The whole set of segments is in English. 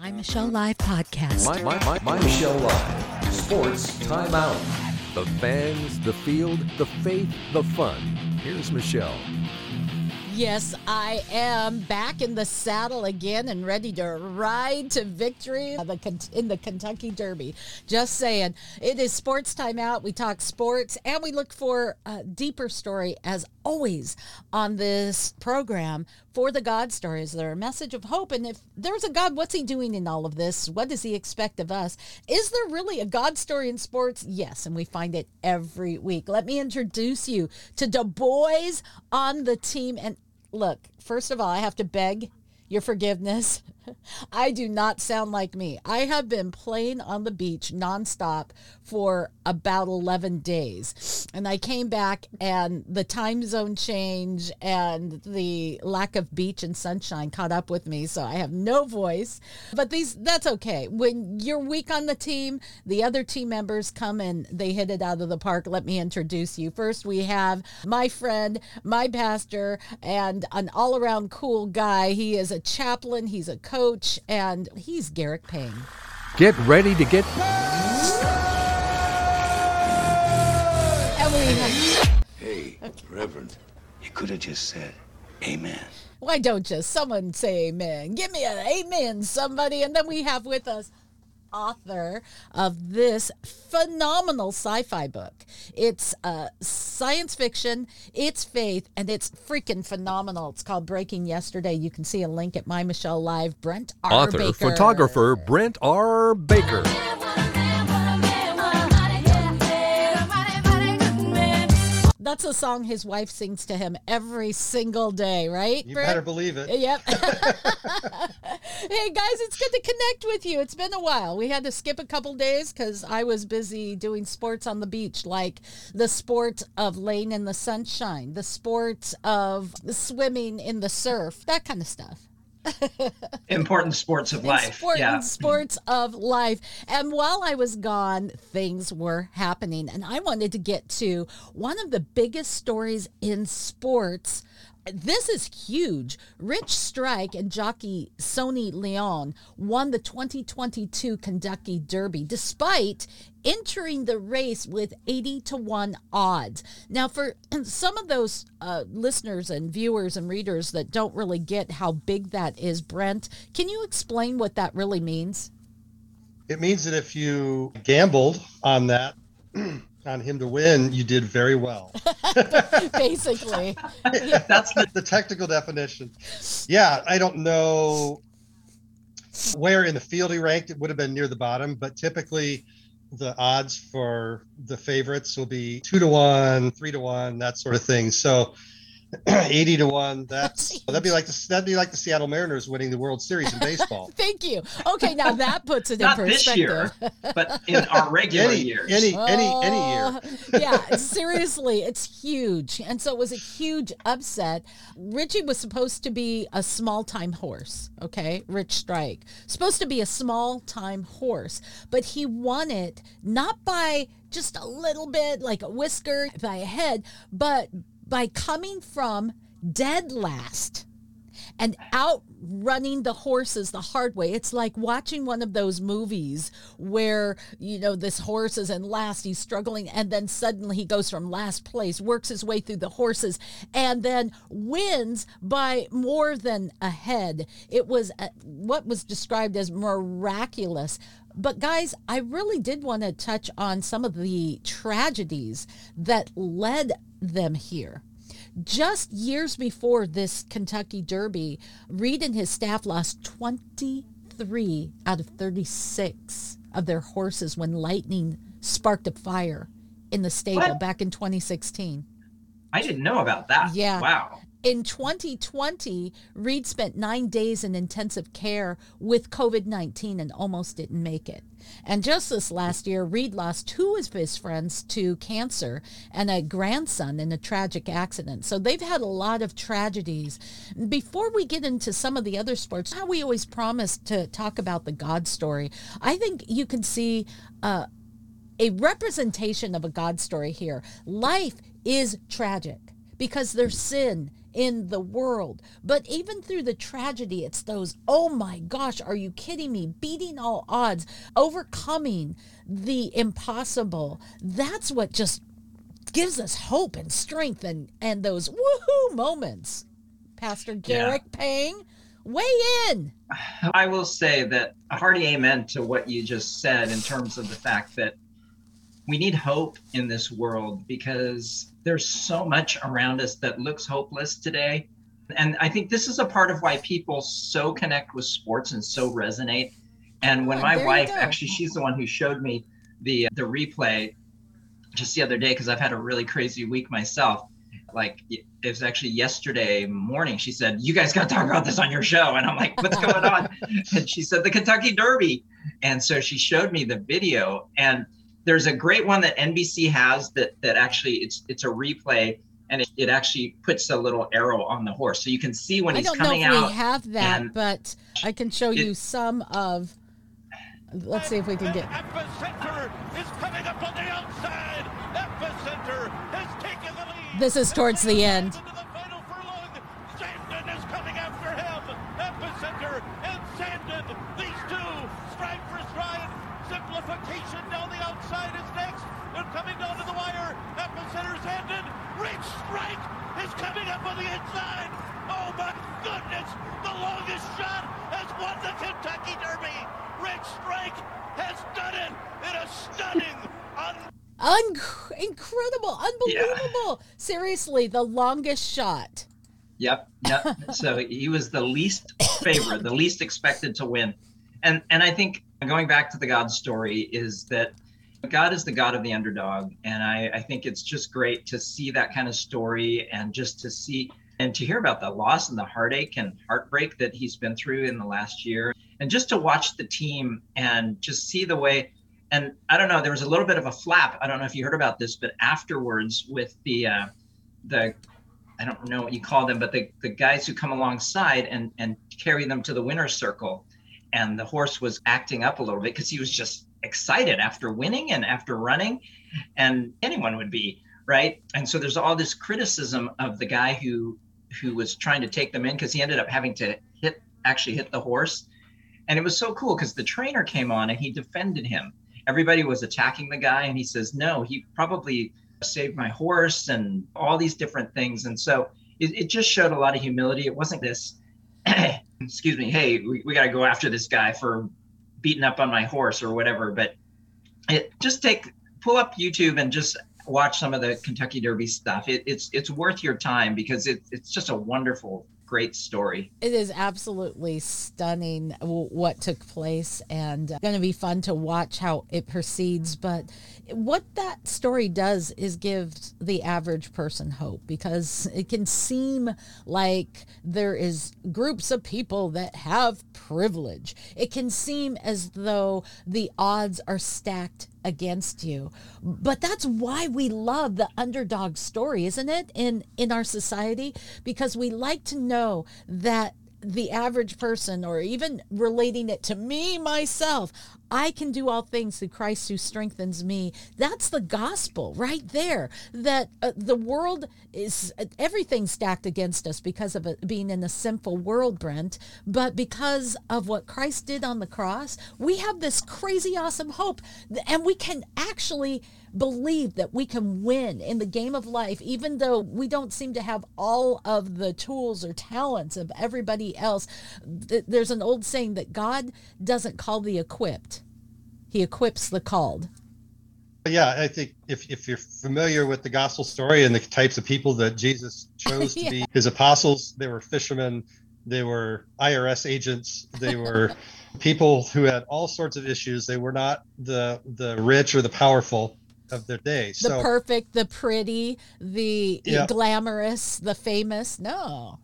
My Michelle Live podcast. My, my, my, my Michelle Live. Sports Timeout. The fans, the field, the faith, the fun. Here's Michelle. Yes, I am back in the saddle again and ready to ride to victory in the Kentucky Derby. Just saying, it is sports time out. We talk sports and we look for a deeper story as always on this program for the God stories. They're a message of hope. And if there's a God, what's he doing in all of this? What does he expect of us? Is there really a God story in sports? Yes, and we find it every week. Let me introduce you to the boys on the team and look, first of all, I have to beg your forgiveness. I do not sound like me. I have been playing on the beach nonstop for about 11 days. And I came back and the time zone change and the lack of beach and sunshine caught up with me. So I have no voice. But these that's okay. When you're weak on the team, the other team members come and they hit it out of the park. Let me introduce you. First, we have my friend, my pastor, and an all around cool guy. He is a chaplain, he's a coach, and he's Garrick Payne. Get ready to get. Hey, Reverend, you could have just said amen. Why don't you? Someone say amen. Give me an amen, somebody. And then we have with us author of this phenomenal sci-fi book. It's uh, science fiction, it's faith, and it's freaking phenomenal. It's called Breaking Yesterday. You can see a link at My Michelle Live. Brent R. Author, Baker. photographer Brent R. Baker. That's a song his wife sings to him every single day, right? You better believe it. Yep. hey guys, it's good to connect with you. It's been a while. We had to skip a couple days because I was busy doing sports on the beach, like the sport of laying in the sunshine, the sport of swimming in the surf, that kind of stuff. Important sports of life. Important yeah. sports of life. And while I was gone, things were happening. And I wanted to get to one of the biggest stories in sports. This is huge. Rich Strike and jockey Sonny Leon won the 2022 Kentucky Derby despite entering the race with 80 to 1 odds. Now, for some of those uh, listeners and viewers and readers that don't really get how big that is, Brent, can you explain what that really means? It means that if you gambled on that, on him to win, you did very well. Basically. That's the, the technical definition. Yeah, I don't know where in the field he ranked. It would have been near the bottom, but typically the odds for the favorites will be two to one, three to one, that sort of thing. So 80 to 1 that's that'd be like the that'd be like the Seattle Mariners winning the World Series in baseball. Thank you. Okay, now that puts it not in this perspective. year, but in our regular any, years. any any any year. Oh, yeah, seriously, it's huge. And so it was a huge upset. Richie was supposed to be a small time horse, okay? Rich Strike. Supposed to be a small time horse, but he won it not by just a little bit, like a whisker by a head, but by coming from dead last and outrunning the horses the hard way. It's like watching one of those movies where, you know, this horse is in last, he's struggling, and then suddenly he goes from last place, works his way through the horses, and then wins by more than a head. It was uh, what was described as miraculous. But guys, I really did want to touch on some of the tragedies that led them here. Just years before this Kentucky Derby, Reed and his staff lost 23 out of 36 of their horses when lightning sparked a fire in the stable What? back in 2016. I didn't know about that. Yeah. Wow. In 2020, Reed spent nine days in intensive care with COVID 19 and almost didn't make it. And just this last year, Reed lost two of his friends to cancer and a grandson in a tragic accident. So they've had a lot of tragedies. Before we get into some of the other sports, how we always promise to talk about the God story, I think you can see uh, a representation of a God story here. Life is tragic because there's sin in the world. But even through the tragedy, it's those, oh my gosh, are you kidding me? Beating all odds, overcoming the impossible. That's what just gives us hope and strength and, and those woohoo moments. Pastor Garrick yeah. Pang, weigh in. I will say that a hearty amen to what you just said in terms of the fact that we need hope in this world because there's so much around us that looks hopeless today. And I think this is a part of why people so connect with sports and so resonate. And when oh, my wife, actually, she's the one who showed me the uh, the replay just the other day because I've had a really crazy week myself. Like it was actually yesterday morning. She said, "You guys got to talk about this on your show," and I'm like, "What's going on?" and she said, "The Kentucky Derby," and so she showed me the video. And there's a great one that NBC has that that actually it's it's a replay and it, it actually puts a little arrow on the horse so you can see when I he's coming out. I don't know if we have that, but I can show it, you some of. Let's see if we can get. Epicenter is coming up on the outside. Epicenter has taken the lead. This is towards the end. Un- incredible, unbelievable. Yeah. Seriously, the longest shot. Yep, yep. so he was the least favorite, the least expected to win. And and I think going back to the God story is that God is the God of the underdog. And I, I think it's just great to see that kind of story and just to see and to hear about the loss and the heartache and heartbreak that he's been through in the last year. And just to watch the team and just see the way and I don't know, there was a little bit of a flap. I don't know if you heard about this, but afterwards with the uh, the I don't know what you call them, but the, the guys who come alongside and and carry them to the winner's circle, and the horse was acting up a little bit because he was just excited after winning and after running, and anyone would be right. And so there's all this criticism of the guy who who was trying to take them in because he ended up having to hit actually hit the horse, and it was so cool because the trainer came on and he defended him everybody was attacking the guy and he says no he probably saved my horse and all these different things. And so it, it just showed a lot of humility. It wasn't this excuse me hey we, we got to go after this guy for beating up on my horse or whatever. But it just take pull up youtube and just watch some of the kentucky derby stuff. It, it's it's worth your time because it, it's just a wonderful great story. It is absolutely stunning what took place and uh, going to be fun to watch how it proceeds. But what that story does is give the average person hope because it can seem like there is groups of people that have privilege. It can seem as though the odds are stacked against you. But that's why we love the underdog story, isn't it? In in our society because we like to know that the average person or even relating it to me myself I can do all things through Christ who strengthens me. That's the gospel right there. That uh, the world is uh, everything stacked against us because of it being in a sinful world, Brent. But because of what Christ did on the cross, we have this crazy awesome hope. And we can actually believe that we can win in the game of life, even though we don't seem to have all of the tools or talents of everybody else. There's an old saying that God doesn't call the equipped, He equips the called. Yeah, I think if, if you're familiar with the gospel story and the types of people that Jesus chose to yeah. be his apostles, they were fishermen, they were IRS agents, they were people who had all sorts of issues. They were not the the rich or the powerful of their day. The so, perfect, the pretty, the yeah. glamorous, the famous. No.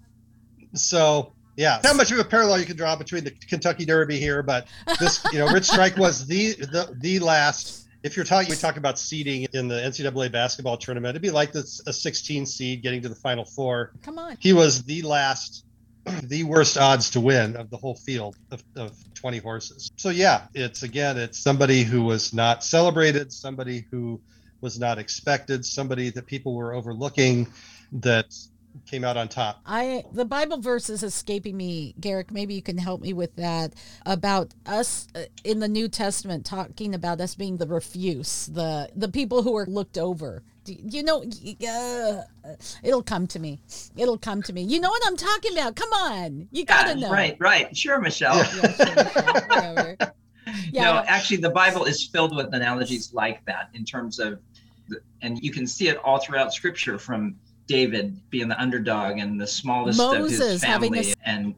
So yeah, not much of a parallel you can draw between the Kentucky Derby here, but this, you know, Rich Strike was the the, the last. If you're talking, we talk about seeding in the NCAA basketball tournament. It'd be like this, a 16 seed getting to the Final Four. Come on. He was the last, the worst odds to win of the whole field of, of 20 horses. So yeah, it's again, it's somebody who was not celebrated, somebody who was not expected, somebody that people were overlooking, that came out on top. I the Bible verse is escaping me, Garrick. Maybe you can help me with that about us uh, in the New Testament talking about us being the refuse, the the people who are looked over. You know, uh, it'll come to me. It'll come to me. You know what I'm talking about? Come on, you gotta Yeah, know. right, right. Sure, Michelle. Yeah, sure. Yeah, no, actually, the Bible is filled with analogies like that in terms of, the, and you can see it all throughout Scripture from David being the underdog and the smallest of Moses his having family. a- and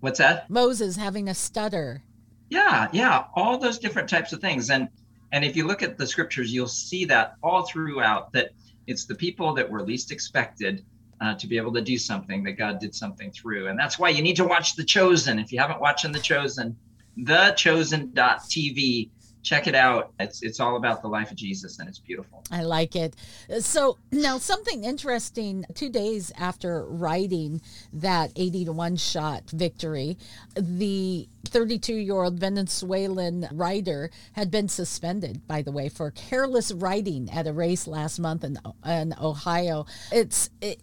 what's that? Moses having a stutter. Yeah, yeah, all those different types of things. And and if you look at the scriptures, you'll see that all throughout that it's the people that were least expected uh, to be able to do something that God did something through. And that's why you need to watch The Chosen. If you haven't watched The Chosen, thechosen.tv, check it out. It's it's all about the life of Jesus and it's beautiful. I like it. So now something interesting. Two days after writing that 80 to 1 shot victory, the 32 year old Venezuelan rider had been suspended, by the way, for careless riding at a race last month in, in Ohio. It's, it,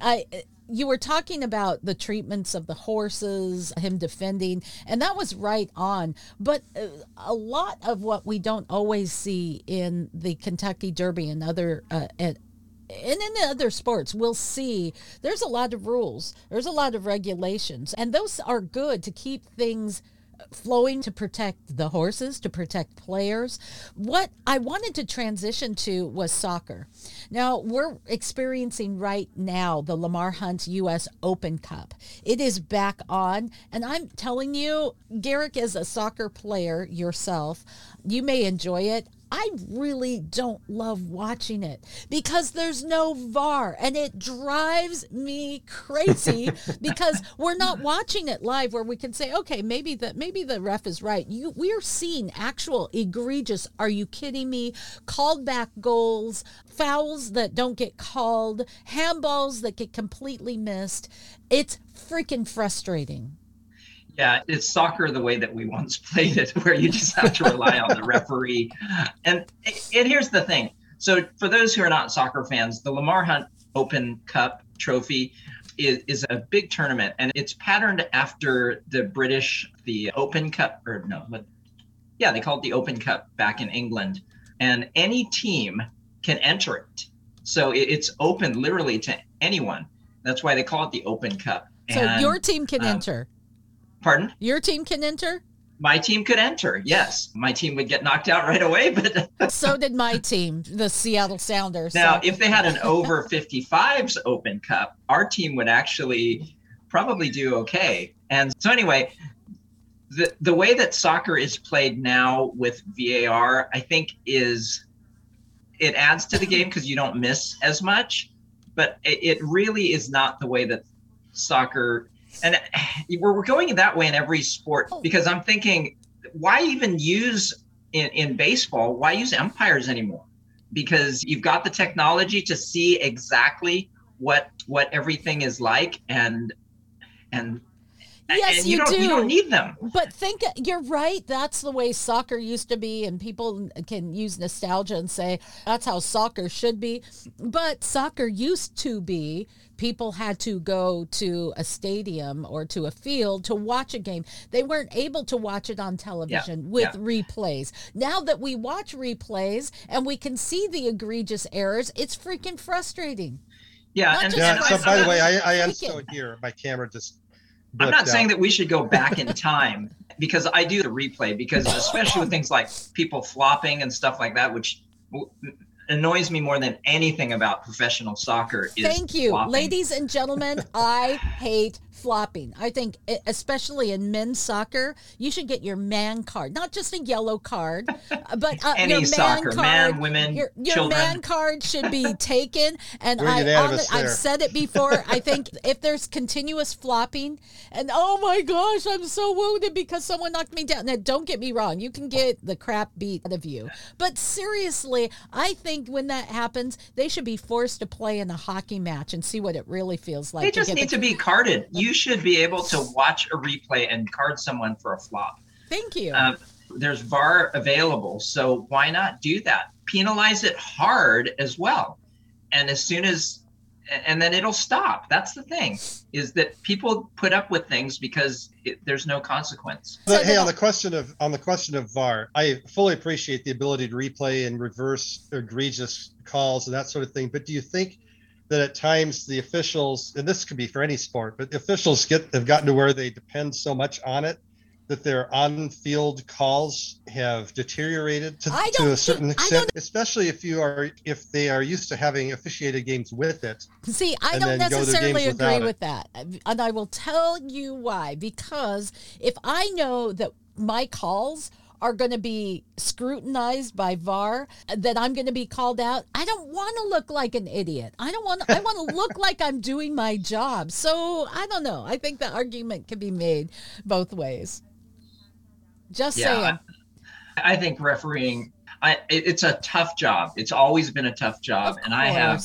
I, you were talking about the treatments of the horses, him defending, and that was right on. But uh, a lot of what we don't always see in the Kentucky Derby and other uh, and and in the other sports, we'll see there's a lot of rules, there's a lot of regulations, and those are good to keep things flowing to protect the horses, to protect players. What I wanted to transition to was soccer. Now, we're experiencing right now the Lamar Hunt U.S. Open Cup. It is back on, and I'm telling you, Garrick, as a soccer player yourself, you may enjoy it. I really don't love watching it because there's no VAR and it drives me crazy because we're not watching it live where we can say, okay, maybe the maybe the ref is right. You we are seeing actual egregious, are you kidding me? Called back goals, fouls that don't get called, handballs that get completely missed. It's freaking frustrating. Yeah, it's soccer the way that we once played it, where you just have to rely on the referee. And and here's the thing. So for those who are not soccer fans, the Lamar Hunt Open Cup trophy is, is a big tournament and it's patterned after the British the Open Cup or no, but yeah, they call it the Open Cup back in England. And any team can enter it. So it, it's open literally to anyone. That's why they call it the Open Cup. So your team can um, enter. Pardon? Your team can enter. my team could enter. Yes, my team would get knocked out right away. But So did my team, the Seattle Sounders. now, So- if they had an over 55s Open Cup, our team would actually probably do okay. And so, anyway, the the way that soccer is played now with VAR, I think, is it adds to the game because you don't miss as much. But it, it really is not the way that soccer and we're going that way in every sport oh. because I'm thinking, why even use in, in baseball? Why use umpires anymore? Because you've got the technology to see exactly what what everything is like, and and Yes, and you don't you do. don't need them. But think you're right. That's the way soccer used to be, and people can use nostalgia and say that's how soccer should be. But soccer used to be people had to go to a stadium or to a field to watch a game. They weren't able to watch it on television with yeah. replays. Now that we watch replays and we can see the egregious errors, it's freaking frustrating. Yeah, Not and, Yeah. So by the way, I, I am still here. My camera just. I'm blipped not saying uh, that we should go back in time because I do the replay because especially with things like people flopping and stuff like that, which w- annoys me more than anything about professional soccer. Is Thank you, flopping. ladies and gentlemen. I hate flopping. I think, especially in men's soccer, you should get your man card, not just a yellow card, uh, but uh, Any your man soccer, card. man, women, your, your children. man card should be taken. And I, unanimous hon- I've said it before. I think if there's continuous flopping, and oh my gosh, I'm so wounded because someone knocked me down. Now, don't get me wrong, you can get the crap beat out of you, but seriously, I think when that happens, they should be forced to play in a hockey match and see what it really feels like. They to just get need the- to be carded. You should be able to watch a replay and card someone for a flop. Thank you. Um, there's VAR available, so why not do that? Penalize it hard as well. And as soon as and then it'll stop. That's the thing is that people put up with things because it, there's no consequence. But hey, on the question of on the question of VAR, I fully appreciate the ability to replay and reverse egregious calls and that sort of thing. But do you think that at times the officials, and this could be for any sport, but officials get have gotten to where they depend so much on it that their on-field calls have deteriorated to, to a certain think, extent, especially if you are if they are used to having officiated games with it. See, I don't necessarily agree with that, and I will tell you why. Because if I know that my calls are going to be scrutinized by VAR, uh, that I'm going to be called out. I don't want to look like an idiot. I don't want. I want to look like I'm doing my job. So I don't know. I think the argument can be made both ways. Just yeah, saying. I, I think refereeing. I, it's a tough job. It's always been a tough job, and I have,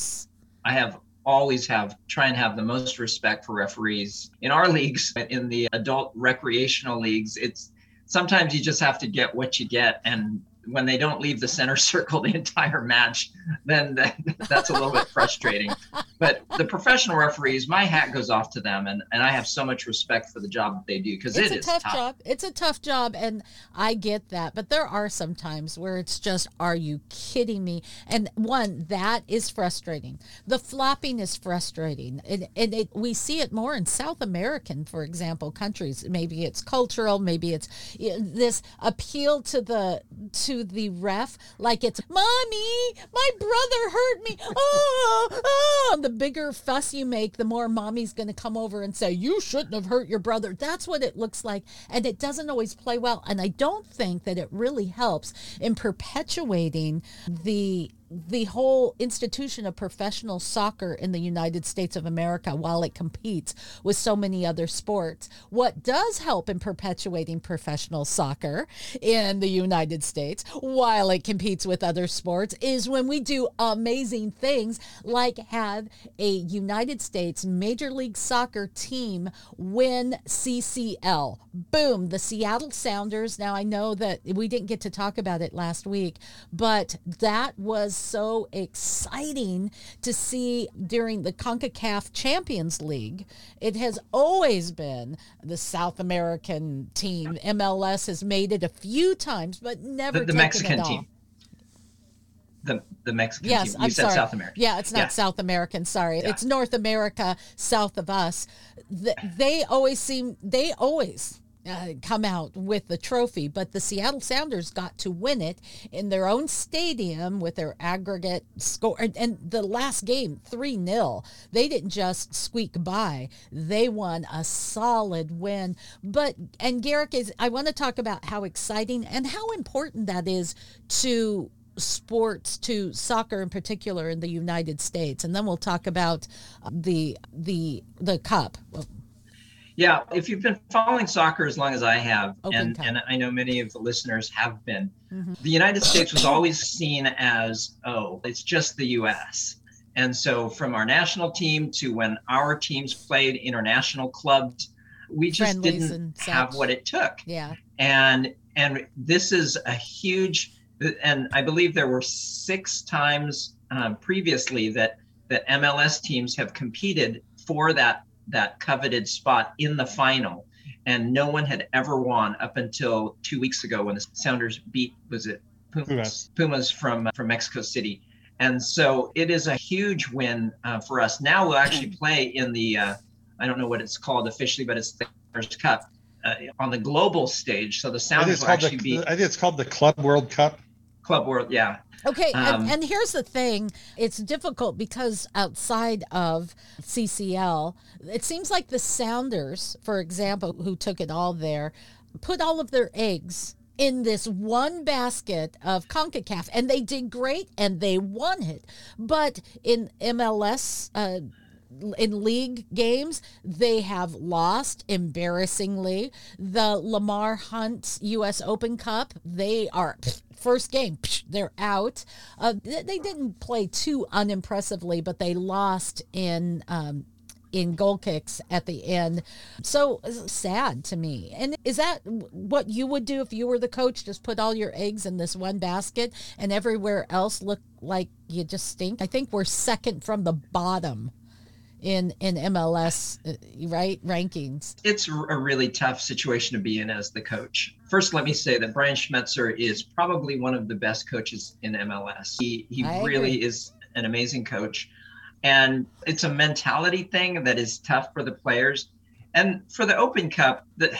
I have always have try and have the most respect for referees in our leagues in the adult recreational leagues it's sometimes you just have to get what you get and when they don't leave the center circle the entire match, then that, that's a little bit frustrating. But the professional referees, my hat goes off to them, and, and I have so much respect for the job that they do because it is tough, tough, job. It's a tough job, and I get that. But there are some times where it's just, are you kidding me? And one that is frustrating. The flopping is frustrating, and, and it, we see it more in South American, for example, countries. Maybe it's cultural, maybe it's this appeal to the to the ref like it's mommy my brother hurt me oh, oh. the bigger fuss you make the more mommy's going to come over and say you shouldn't have hurt your brother that's what it looks like and it doesn't always play well and i don't think that it really helps in perpetuating the the whole institution of professional soccer in the United States of America while it competes with so many other sports. What does help in perpetuating professional soccer in the United States while it competes with other sports is when we do amazing things like have a United States Major League Soccer team win CCL. Boom, the Seattle Sounders. Now I know that we didn't get to talk about it last week, but that was so exciting to see during the CONCACAF Champions League. It has always been the South American team. MLS has made it a few times, but never the, the Mexican team. The, the Mexican yes, team. You I'm said sorry. South America. Yeah, it's not yeah. South American. Sorry, yeah. it's North America south of us. They always seem. They always uh, come out with the trophy, but the Seattle Sounders got to win it in their own stadium with their aggregate score. And, and the last game, 3 0, they didn't just squeak by, they won a solid win. But, and Garrick is, I want to talk about how exciting and how important that is to sports to soccer in particular in the United States and then we'll talk about the the the cup yeah, if you've been following soccer as long as I have, and, and I know many of the listeners have been, mm-hmm. the United States was always seen as, oh, it's just the US. And so from our national team to when our teams played international clubs, we just Friendlies didn't have what it took. Yeah. And and this is a huge and I believe there were six times um, previously that that MLS teams have competed for that that coveted spot in the final. And no one had ever won up until two weeks ago when the Sounders beat, was it Pumas, Pumas from, uh, from Mexico City. And so it is a huge win uh, for us. Now we'll actually play in the, uh, I don't know what it's called officially, but it's the Sounders Cup uh, on the global stage. So the Sounders will actually the, be. I think it's called the Club World Cup. Club World, yeah. Okay, um, and, and, here's the thing it's difficult because outside of CCL, it seems like the Sounders, for example, who took it all there, put all of their eggs in this one basket of CONCACAF, and they did great and they won it. But in MLS, uh, in league games, they have lost embarrassingly. The Lamar Hunt U.S. Open Cup, they are first game, they're out. Uh, they didn't play too unimpressively, but they lost in. Um, in goal kicks at the end. So sad to me. And is that what you would do if you were the coach? Just put all your eggs in this one basket and everywhere else look like you just stink? I think we're second from the bottom in in MLS, uh, right rankings. It's a really tough situation to be in as the coach. First, let me say that Brian Schmetzer is probably one of the best coaches in MLS. He he I really agree. is an amazing coach, and it's a mentality thing that is tough for the players. And for the Open Cup, the,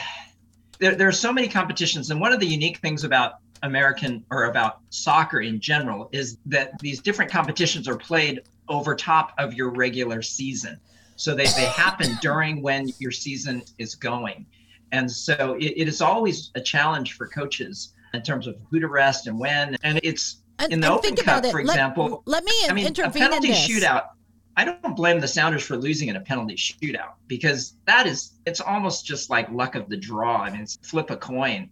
there, there are so many competitions, and one of the unique things about American or about soccer in general is that these different competitions are played over top of your regular season. So they, they happen during when your season is going. And so it, it is always a challenge for coaches in terms of who to rest and when. And it's And, in the Open think Cup, for Let- example, let, me I mean, a intervene in penalty this. shootout. I don't blame the Sounders for losing in a penalty shootout because that is, it's almost just like luck of the draw. I mean, it's flip a coin.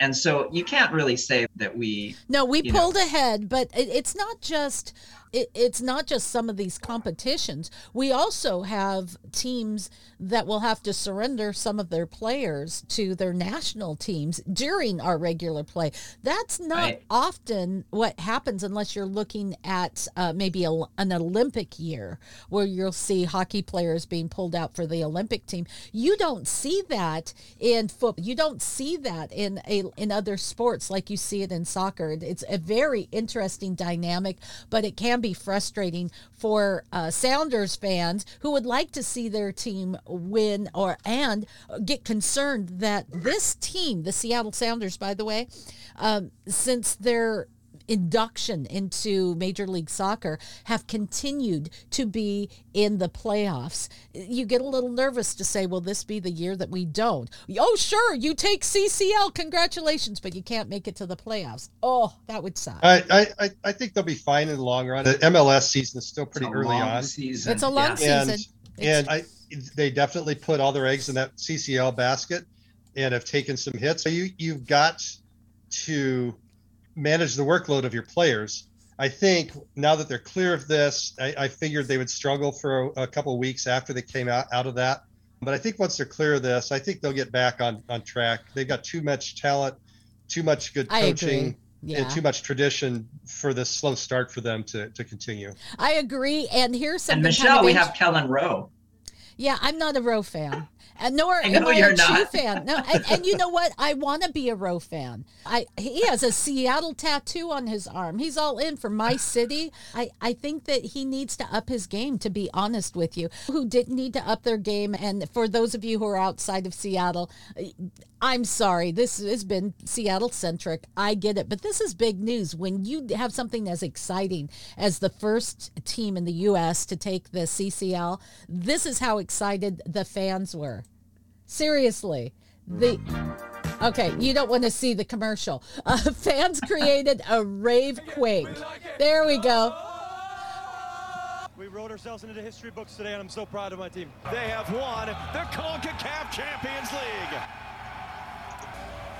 And so you can't really say that we No, we you know. pulled ahead, but it, it's not just it, it's not just some of these competitions. We also have teams that will have to surrender some of their players to their national teams during our regular play. That's not Right. often what happens unless you're looking at uh, maybe a, an Olympic year where you'll see hockey players being pulled out for the Olympic team. You don't see that in football. You don't see that in a, in other sports like you see it in soccer. It's a very interesting dynamic, but it can be frustrating for uh, Sounders fans who would like to see their team win or and get concerned that this team, the Seattle Sounders, by the way, um, since their induction into Major League Soccer have continued to be in the playoffs. You get a little nervous to say, will this be the year that we don't? Oh, sure, you take CCL, congratulations, but you can't make it to the playoffs. Oh, that would suck. I, I, I- I think they'll be fine in the long run. The MLS season is still pretty early on. season. It's a long Yeah. season. and and I they definitely put all their eggs in that CCL basket and have taken some hits. So you you've got to manage the workload of your players. I think now that they're clear of this, I, I figured they would struggle for a, a couple of weeks after they came out, out of that. But I think once they're clear of this, I think they'll get back on, on track. They've got too much talent, too much good coaching, Yeah. and too much tradition for this slow start for them to, to continue. I agree. And here's something And kind Michelle, of we int- have Kelyn Rowe. Yeah, I'm not a Rowe fan. And nor I am I a Chi fan. No, and, and you know what? I want to be a Rowe fan. I he has a Seattle tattoo on his arm. He's all in for my city. I, I think that he needs to up his game. To be honest with you, who didn't need to up their game, and for those of you who are outside of Seattle, I'm sorry. This has been Seattle centric. I get it, but this is big news when you have something as exciting as the first team in the U.S. to take the CCL. This is how excited the fans were. Seriously, the okay. You don't want to see the commercial. Uh, fans created a rave quake. There we go. We wrote ourselves into the history books today, and I'm so proud of my team. They have won the CONCACAF Champions League.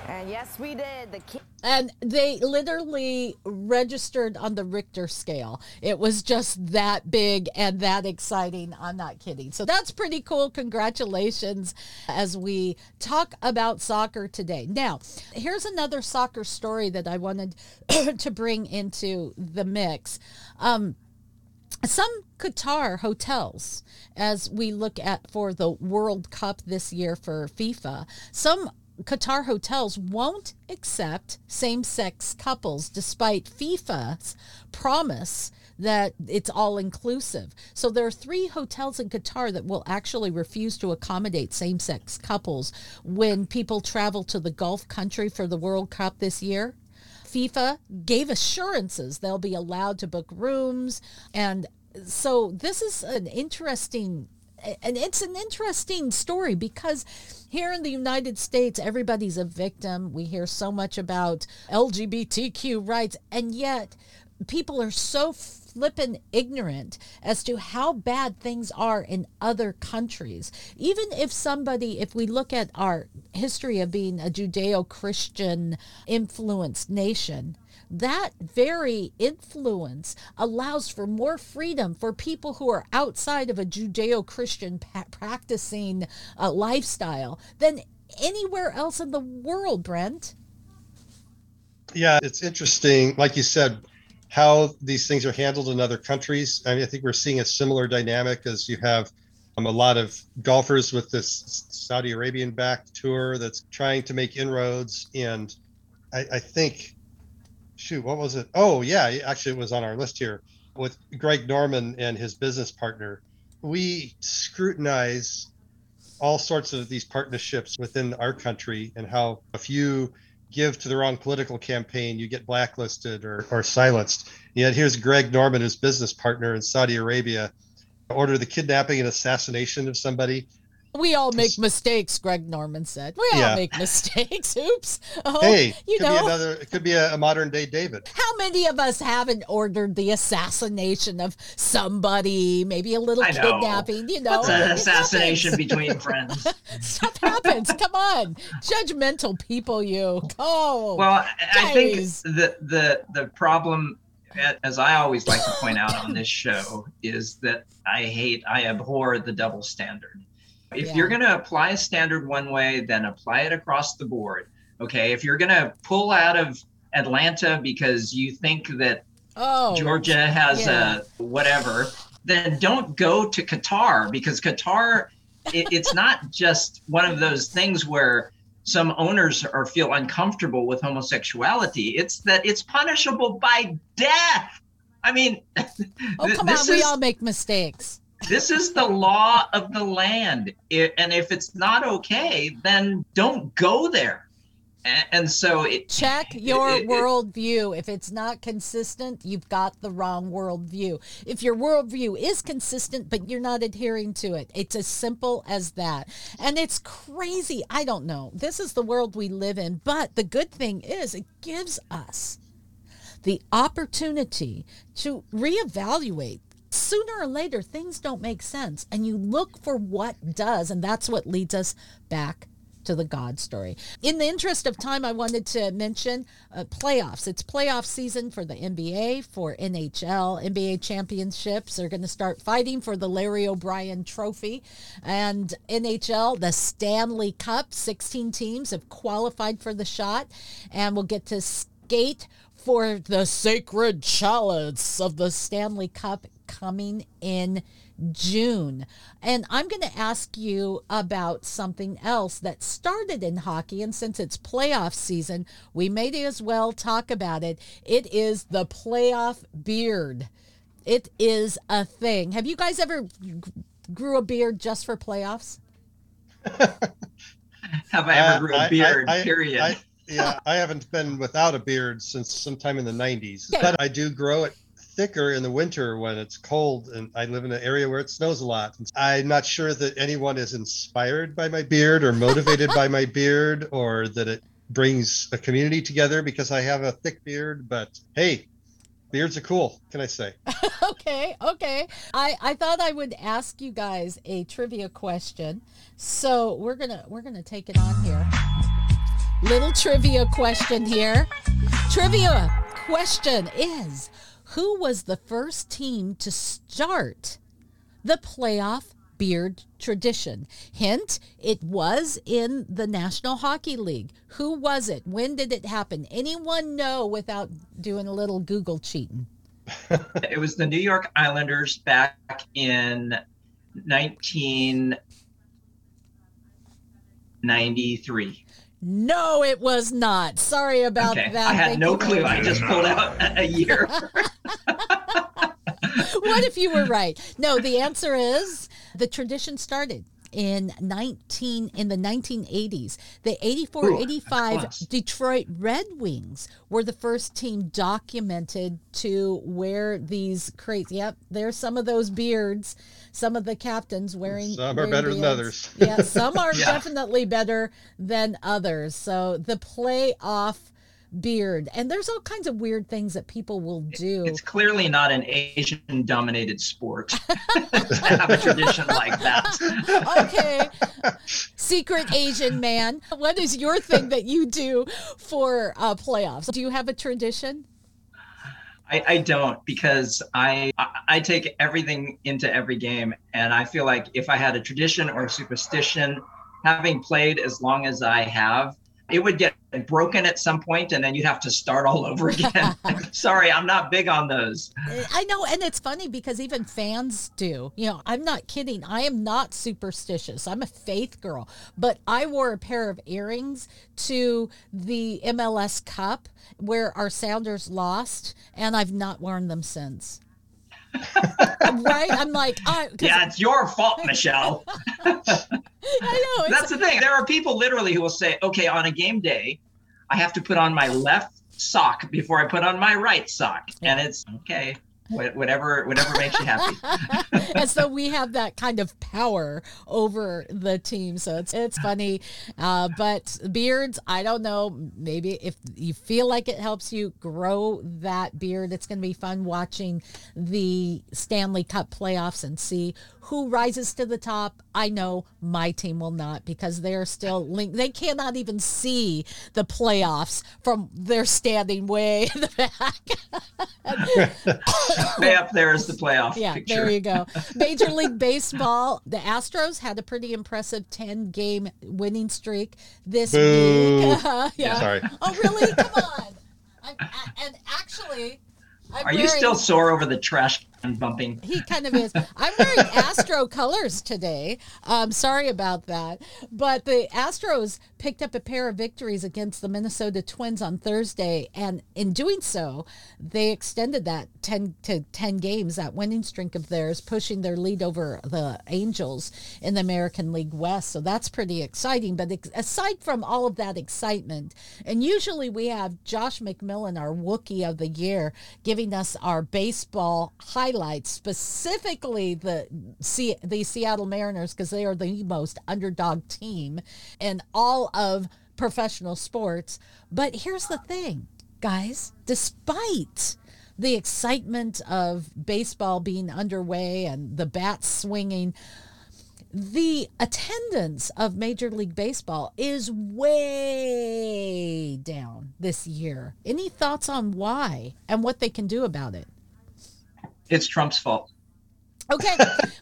And yes, we did. The ki- And they literally registered on the Richter scale. It was just that big and that exciting. I'm not kidding. So that's pretty cool. Congratulations as we talk about soccer today. Now, here's another soccer story that I wanted to bring into the mix. Um, some Qatar hotels, as we look at for the World Cup this year for FIFA, some Qatar hotels won't accept same sex couples despite FIFA's promise that it's all inclusive. So there are three hotels in Qatar that will actually refuse to accommodate same sex couples when people travel to the Gulf country for the World Cup this year. FIFA gave assurances they'll be allowed to book rooms. And so this is an interesting and it's an interesting story because here in the United States, everybody's a victim. We hear so much about LGBTQ rights, and yet people are so flippin' ignorant as to how bad things are in other countries. Even if somebody, if we look at our history of being a Judeo Christian influenced nation, that very influence allows for more freedom for people who are outside of a Judeo Christian pa- practicing uh, lifestyle than anywhere else in the world, Brent. Yeah, it's interesting, like you said, how these things are handled in other countries. I mean, I think we're seeing a similar dynamic as you have Um, a lot of golfers with this Saudi Arabian backed tour that's trying to make inroads. And I, I think, shoot, what was it? Oh, yeah, actually, it was on our list here with Greg Norman and his business partner. We scrutinize all sorts of these partnerships within our country and how if you give to the wrong political campaign, you get blacklisted or, or silenced. Yet here's Greg Norman, his business partner in Saudi Arabia, order the kidnapping and assassination of somebody we all make mistakes, Greg Norman said. We all yeah. make mistakes. Oops. Oh, hey, you know, another. It could be a, a, modern day David. How many of us haven't ordered the assassination of somebody? Maybe a little kidnapping. You know, it's an assassination between friends. Stuff happens. Come on, judgmental people. You. Oh. Well, I think the the the problem as I always like to point out on this show, is that I hate, I abhor the double standard. If yeah. you're going to apply a standard one way, then apply it across the board. Okay. If you're going to pull out of Atlanta because you think that oh, Georgia has yeah. a whatever, then don't go to Qatar because Qatar, it, it's not just one of those things where some owners are feel uncomfortable with homosexuality. It's that it's punishable by death. I mean, oh come on, is, we all make mistakes this is the law of the land. It, and if it's not okay, then don't go there. And, so it, check your it, worldview. If it's not consistent, you've got the wrong worldview. If your worldview is consistent, but you're not adhering to it, it's as simple as that. And it's crazy. I don't know. This is the world we live in. But the good thing is, it gives us the opportunity to reevaluate sooner or later things don't make sense and you look for what does and that's what leads us back to the God story. In the interest of time, I wanted to mention uh, playoffs. It's playoff season for the NBA, for NHL. NBA championships are going to start fighting for the Larry O'Brien trophy. And NHL, the Stanley Cup, 16 teams have qualified for the shot and will get to skate for the sacred chalice of the Stanley Cup coming in June. And I'm going to ask you about something else that started in hockey. And since it's playoff season, we may as well talk about it. It is the playoff beard. It is a thing. Have you guys ever grew a beard just for playoffs? Have I ever grew a uh, beard, I, I, period? I, yeah, I haven't been without a beard since sometime in the 90s. Okay. But I do grow it thicker in the winter when it's cold and I live in an area where it snows a lot. I'm not sure that anyone is inspired by my beard or motivated by my beard or that it brings a community together because I have a thick beard, but hey, beards are cool can i say? Okay okay. I i thought i would ask you guys a trivia question. So we're gonna we're gonna take it on here. Little trivia question here. Trivia question is who was the first team to start the playoff beard tradition. Hint, it was in the National Hockey League. Who was it? When did it happen? Anyone know without doing a little Google cheating? it was the New York Islanders back in 1993. No, it was not. Sorry about okay. that. I had Thank no clue. I just pulled out a year. what if you were right? No, the answer is the tradition started in 19 in the 1980s the 84 85 detroit red wings were the first team documented to wear these crazy yep there's some of those beards. Some of the captains wearing some are wearing better beards. than others. Yeah some are yeah. definitely better than others. So the playoff beard. And there's all kinds of weird things that people will do. It's clearly not an Asian dominated sport to have a tradition like that. okay. Secret Asian man. What is your thing that you do for uh, playoffs? Do you have a tradition? I, I, don't because I I take everything into every game, and I feel like if I had a tradition or a superstition, having played as long as I have, it would get broken at some point and then you'd have to start all over again. Sorry, I'm not big on those. I know, and it's funny because even fans do. You know, I'm not kidding. I am not superstitious. I'm a faith girl, but I wore a pair of earrings to the MLS Cup where our Sounders lost, and I've not worn them since. Right? I'm like, I, yeah, it's your fault, Michelle. I know. That's the thing. There are people literally who will say, okay, on a game day, I have to put on my left sock before I put on my right sock. And it's okay whatever whatever makes you happy. And so we have that kind of power over the team so it's it's funny. Uh, but beards i don't know. Maybe if you feel like it helps you grow that beard it's going to be fun watching the stanley cup playoffs and see who rises to the top. I know my team will not because they're still linked. They cannot even see the playoffs from their standing way in the back. way up there is the playoff yeah, picture. there you go. Major League Baseball, the Astros had a pretty impressive 10 game winning streak this Boo. week. yeah. yeah. Sorry. Oh, really? Come on. I, I, and actually, I'm Are wearing, you still sore over the trash can bumping? He kind of is. I'm wearing Astro colors today. Um, sorry about that. But the Astros picked up a pair of victories against the Minnesota Twins on Thursday. And in doing so, they extended that 10 to 10 games, that winning streak of theirs, pushing their lead over the Angels in the American League West. So that's pretty exciting. But aside from all of that excitement, and usually we have Josh McMillan, our Wookie of the Year, giving us our baseball highlights, specifically the, C- the Seattle Mariners, because they are the most underdog team in all of professional sports. But here's the thing, guys, despite the excitement of baseball being underway and the bats swinging, the attendance of Major League Baseball is way down this year. Any thoughts on why and what they can do about it? It's Trump's fault. Okay,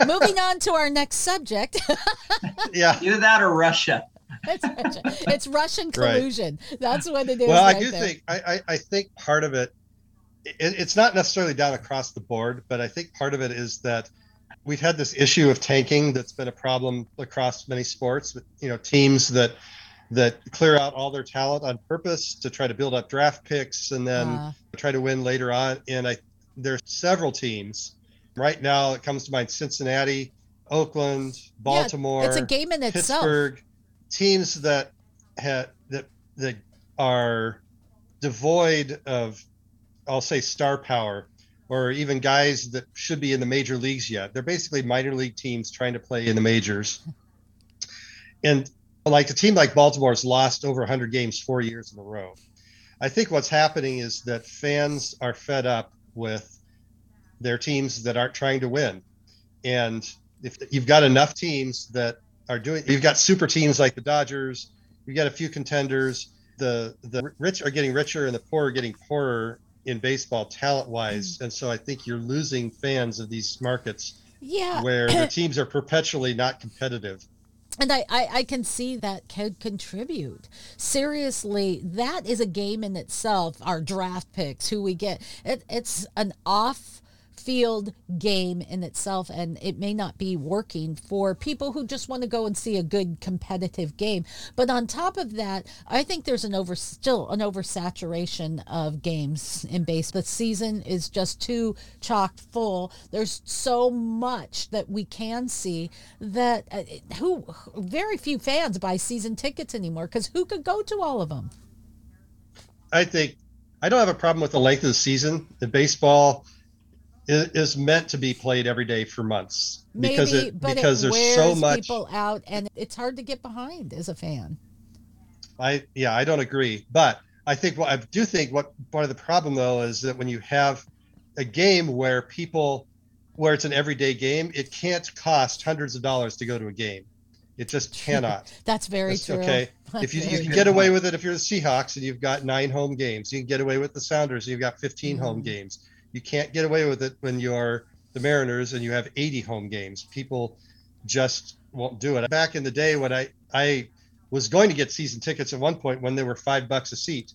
moving on to our next subject. yeah. Either that or Russia. it's, it's Russian collusion. Right. That's what it is. Well, right I do there. think I, I, I, think part of it, it, it's not necessarily down across the board, but I think part of it is that we've had this issue of tanking that's been a problem across many sports. You know, teams that that clear out all their talent on purpose to try to build up draft picks and then uh. try to win later on. And I there's several teams right now. It comes to mind: Cincinnati, Oakland, Baltimore. Yeah, it's a game in Pittsburgh, itself. Teams that had that that are devoid of, I'll say, star power or even guys that should be in the major leagues yet. They're basically minor league teams trying to play in the majors. And like a team like Baltimore's lost over 100 games four years in a row. I think what's happening is that fans are fed up with their teams that aren't trying to win. And if you've got enough teams that are doing, you've got super teams like the Dodgers, you've got a few contenders. The the rich are getting richer and the poor are getting poorer in baseball talent wise. Mm-hmm. And so I think you're losing fans of these markets yeah. where the teams are perpetually not competitive. And I, I, I, can see that could contribute. Seriously, that is a game in itself. Our draft picks, who we get, it, it's an off field game in itself and it may not be working for people who just want to go and see a good competitive game. But on top of that i think there's an over still an oversaturation of games in base. The season is just too chock full. There's so much that we can see that uh, who very few fans buy season tickets anymore because who could go to all of them i think i don't have a problem with the length of the season. The baseball is meant to be played every day for months because it because it there's so much people out and it's hard to get behind as a fan. I yeah, I don't agree, but I think what I do think what part of the problem though is that when you have a game where people where it's an everyday game, it can't cost hundreds of dollars to go to a game. It just cannot. That's very That's, true. Okay. That's if you, you can get away with it if you're the Seahawks and you've got nine home games, you can get away with the Sounders and you've got 15 home Mhm. games. You can't get away with it when you're the Mariners and you have 80 home games. People just won't do it. Back in the day when I I was going to get season tickets at one point when they were five bucks a seat.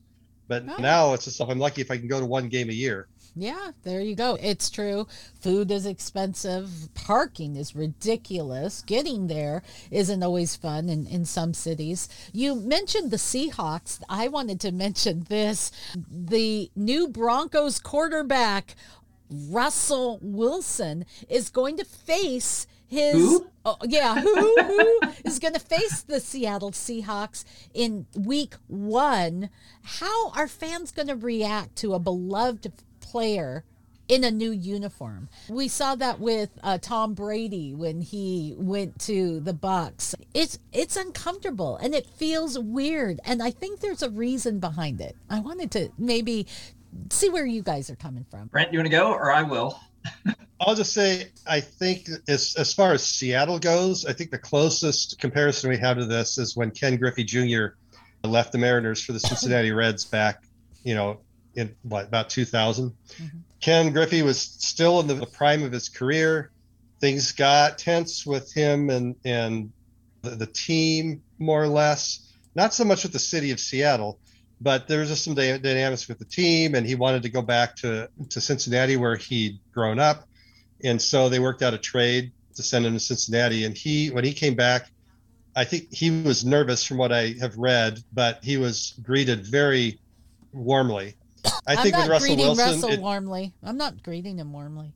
But Oh. now it's just I'm lucky if I can go to one game a year. Yeah, there you go. It's true. Food is expensive. Parking is ridiculous. Getting there isn't always fun in, in some cities. You mentioned the Seahawks. I wanted to mention this. The new Broncos quarterback, Russell Wilson, is going to face his Who? Oh, yeah, who who is going to face the Seattle Seahawks in week 1? How are fans going to react to a beloved player in a new uniform? We saw that with uh, Tom Brady when he went to the Bucs. It's it's uncomfortable and it feels weird and I think there's a reason behind it. I wanted to maybe see where you guys are coming from. Brent, you want to go or I will? I'll just say I think as as far as Seattle goes, I think the closest comparison we have to this is when Ken Griffey Jr. left the Mariners for the Cincinnati Reds back, you know, in what about 2000. Mm-hmm. Ken Griffey was still in the prime of his career. Things got tense with him and and the, the team more or less. Not so much with the city of Seattle, but there was just some dy- dynamics with the team, and he wanted to go back to to Cincinnati where he'd grown up, and so they worked out a trade to send him to Cincinnati. And he, when he came back, I think he was nervous from what I have read, but he was greeted very warmly. I I'm think not with Russell greeting Wilson, Russell it- warmly. I'm not greeting him warmly.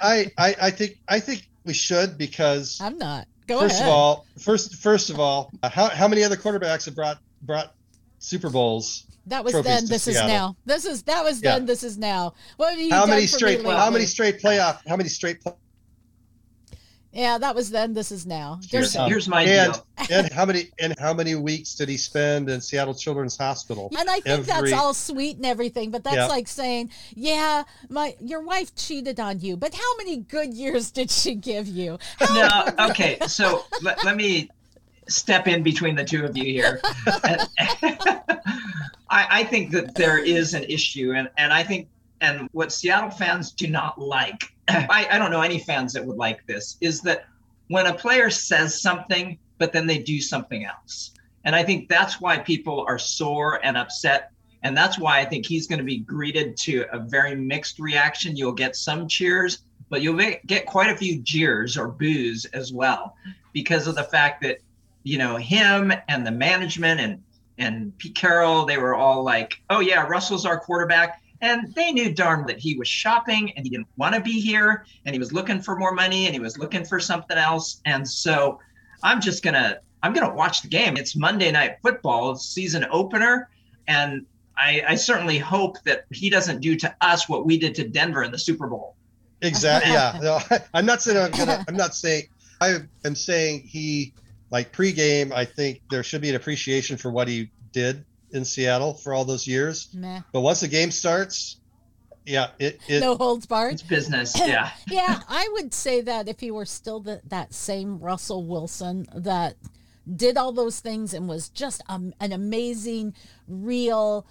I, I I think I think we should because I'm not. Go first ahead. of all, first first of all, uh, how how many other quarterbacks have brought brought Super Bowls? that was then. This is now. This is that was Yeah. then. This is now. What have you How many straight how many straight playoff how many straight Yeah, that was then. This is now. Here's, There's- here's my and deal. and how many and how many weeks did he spend in Seattle Children's Hospital? and I think that's all sweet and everything, but that's Yeah. like saying, "Yeah, my your wife cheated on you, but how many good years did she give you?" No, okay. So let, let me step in between the two of you here. I, I think that there is an issue, and, and I think, and what Seattle fans do not like, I, I don't know any fans that would like this, is that when a player says something, but then they do something else. And I think that's why people are sore and upset. And that's why I think he's going to be greeted to a very mixed reaction. You'll get some cheers, but you'll get quite a few jeers or boos as well because of the fact that you know him and the management and and Pete Carroll they were all like oh yeah Russell's our quarterback and they knew darn that he was shopping and he didn't want to be here and he was looking for more money and he was looking for something else and so I'm just gonna I'm gonna watch the game it's Monday night football season opener and I, I certainly hope that he doesn't do to us what we did to Denver in the Super Bowl Exactly. Yeah. No, I'm not saying I'm gonna. I'm not saying. I am saying he like pregame. I think there should be an appreciation for what he did in Seattle for all those years. Meh. But once the game starts, yeah, it it no holds barred. it's business yeah yeah, I would say that if he were still the, that same Russell Wilson that did all those things and was just um, an amazing, real,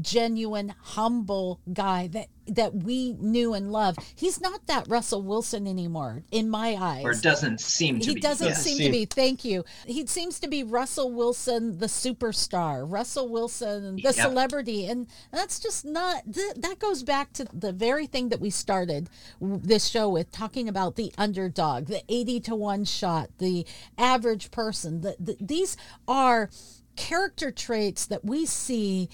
genuine, humble guy that that we knew and loved. He's not that Russell Wilson anymore in my eyes or doesn't seem to be. he be doesn't Yeah. seem Seem- to be. Thank you. He seems to be Russell Wilson, the superstar. Russell Wilson, the Yep. celebrity, and that's just not. Th- that goes back to the very thing that we started w- this show with, talking about the underdog, the eighty to one shot, the average person. The, the, these are character traits that we see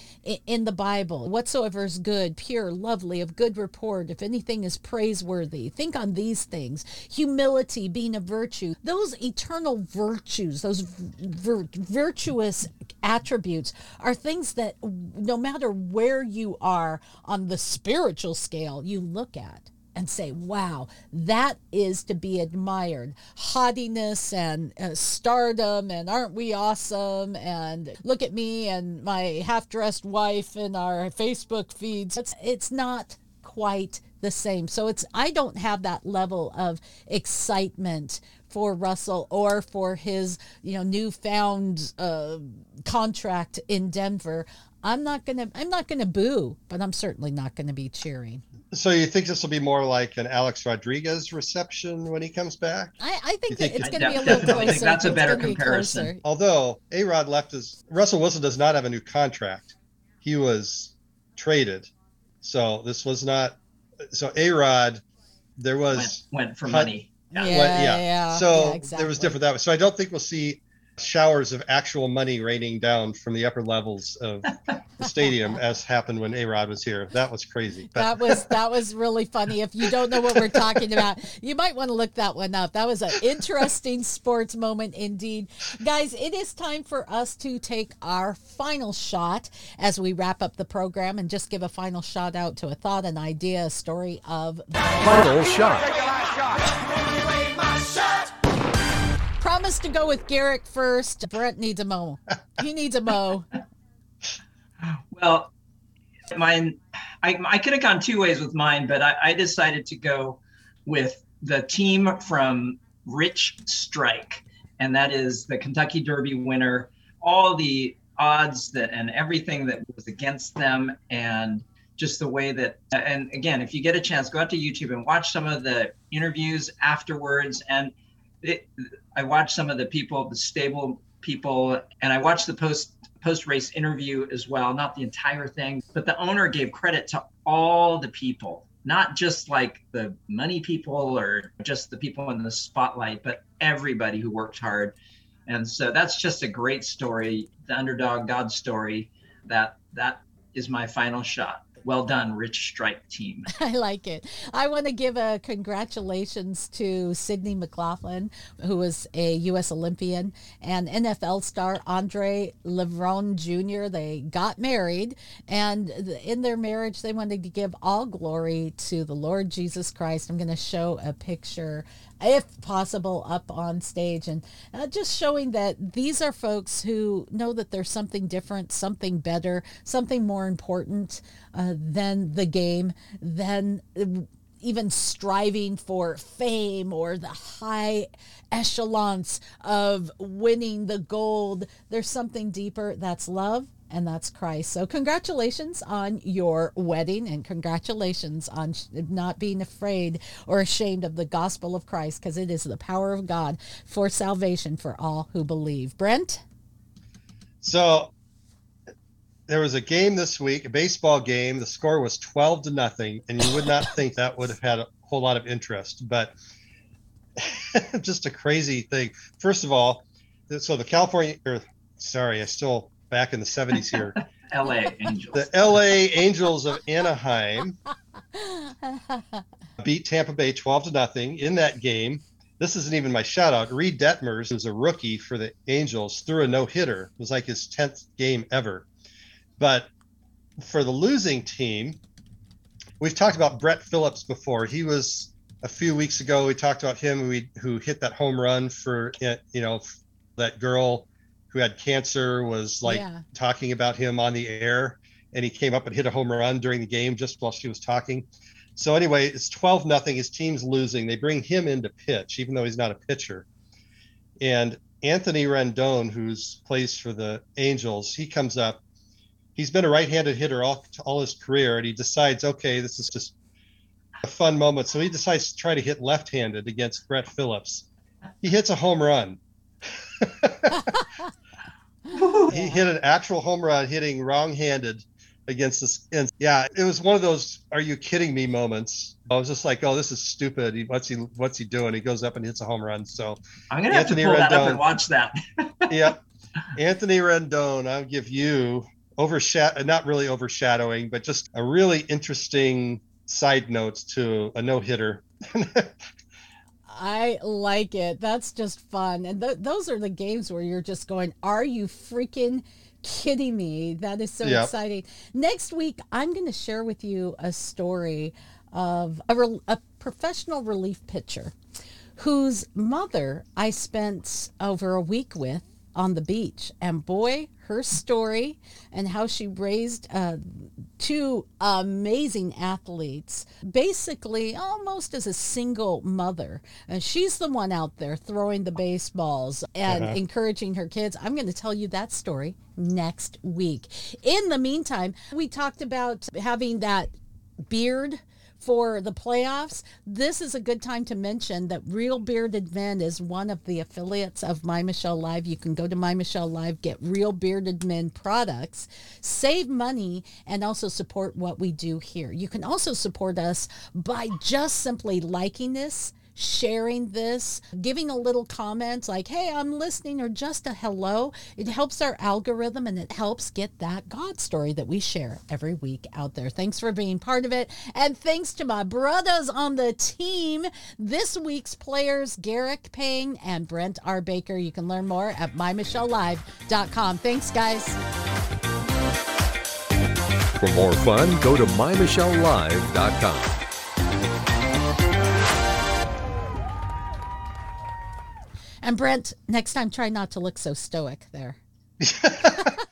in the Bible. Whatsoever is good, pure, lovely, of good report, if anything is praiseworthy, think on these things. Humility being a virtue. Those eternal virtues, those vir- virtuous attributes are things that no matter where you are on the spiritual scale, you look at and say, wow, that is to be admired. Haughtiness and uh, stardom, and aren't we awesome? And look at me and my half dressed wife in our Facebook feeds. It's, it's not quite the same. So it's, I don't have that level of excitement for Russell or for his, you know, newfound uh, contract in Denver. I'm not gonna I'm not gonna boo, but I'm certainly not gonna be cheering. So you think this will be more like an Alex Rodriguez reception when he comes back? I, I think You that think- it's going to be a little definitely closer. think that's a better gonna be comparison. closer. Although A Rod left his Russell Wilson does not have a new contract. He was traded. So this was not so A Rod there was went for money. Yeah, Well, yeah. So yeah, there was different that way. So I don't think we'll see showers of actual money raining down from the upper levels of the stadium as happened when A Rod was here. That was crazy. But That was that was really funny. If you don't know what we're talking about, you might want to look that one up. That was an interesting sports moment indeed. Guys, it is time for us to take our final shot as we wrap up the program and just give a final shout out to a thought, an idea, a story of the Final shot. Promise to go with Garrick first. Brent needs a mo. He needs a mo. Well, mine, I, I could have gone two ways with mine, but I, I decided to go with the team from Rich Strike, and that is the Kentucky Derby winner. All the odds that and everything that was against them, and just the way that. And again, if you get a chance, go out to YouTube and watch some of the interviews afterwards. And it, I watched some of the people, the stable people, and I watched the post post race interview as well, not the entire thing, but the owner gave credit to all the people, not just like the money people or just the people in the spotlight, but everybody who worked hard. And so that's just a great story, the underdog God story. That that is my final shot. Well done, Rich Strike team. I like it. I want to give a congratulations to Sydney McLaughlin, who was a U.S. Olympian, and NFL star Andre Levrone Jr. They got married, and in their marriage, they wanted to give all glory to the Lord Jesus Christ. I'm going to show a picture if possible, up on stage and uh, just showing that these are folks who know that there's something different, something better, something more important uh, than the game, than uh, even striving for fame or the high echelons of winning the gold. There's something deeper that's love and that's Christ. So, congratulations on your wedding and congratulations on not being afraid or ashamed of the gospel of Christ because it is the power of God for salvation for all who believe. Brent? So there was a game this week, a baseball game. The score was 12 to nothing, and you would not think that would have had a whole lot of interest, but just a crazy thing. First of all, so the California, or sorry, I still back in the 70s here. LA Angels. The LA Angels of Anaheim beat Tampa Bay 12 to nothing in that game. This isn't even my shout out. Reid Detmers, who's a rookie for the Angels, threw a no hitter. It was like his 10th game ever. But for the losing team, we've talked about Brett Phillips before. He was a few weeks ago. We talked about him who, who hit that home run for, you know, that girl who had cancer was like Yeah. talking about him on the air and he came up and hit a home run during the game just while she was talking. So anyway, it's 12 nothing. His team's losing. They bring him in to pitch, even though he's not a pitcher. And Anthony Rendon, who's plays for the Angels, he comes up. He's been a right-handed hitter all, all his career, and he decides, okay, this is just a fun moment. So he decides to try to hit left-handed against Brett Phillips. He hits a home run. he hit an actual home run hitting wrong-handed against this and yeah it was one of those are you kidding me? moments. I was just like oh this is stupid. He, what's he what's he doing? He goes up and hits a home run so I'm gonna have Anthony to pull that up and watch that. yep anthony rendon i'll give you overshadow uh, not really overshadowing but just a really interesting side notes to a no-hitter I like it. That's just fun. And th- those are the games where you're just going, are you freaking kidding me? That is so Yep. exciting. Next week, I'm going to share with you a story of a, rel- a professional relief pitcher whose mother I spent over a week with on the beach. And boy, her story and how she raised uh, two amazing athletes, basically almost as a single mother. And she's the one out there throwing the baseballs and Uh-huh. encouraging her kids. I'm going to tell you that story next week. In the meantime, we talked about having that beard for the playoffs. This is a good time to mention that Real Bearded Men is one of the affiliates of My Michelle Live. You can go to My Michelle Live, get Real Bearded Men products, save money, and also support what we do here. You can also support us by just simply liking this sharing this, giving a little comment like, hey, I'm listening, or just a hello. It helps our algorithm and it helps get that God story that we share every week out there. Thanks for being part of it. And thanks to my brothers on the team, this week's players, Garrick Payne and Brent R. Baker. You can learn more at mymichellelive.com. Thanks, guys. For more fun, go to mymichellelive.com. And Brent, next time, try not to look so stoic there.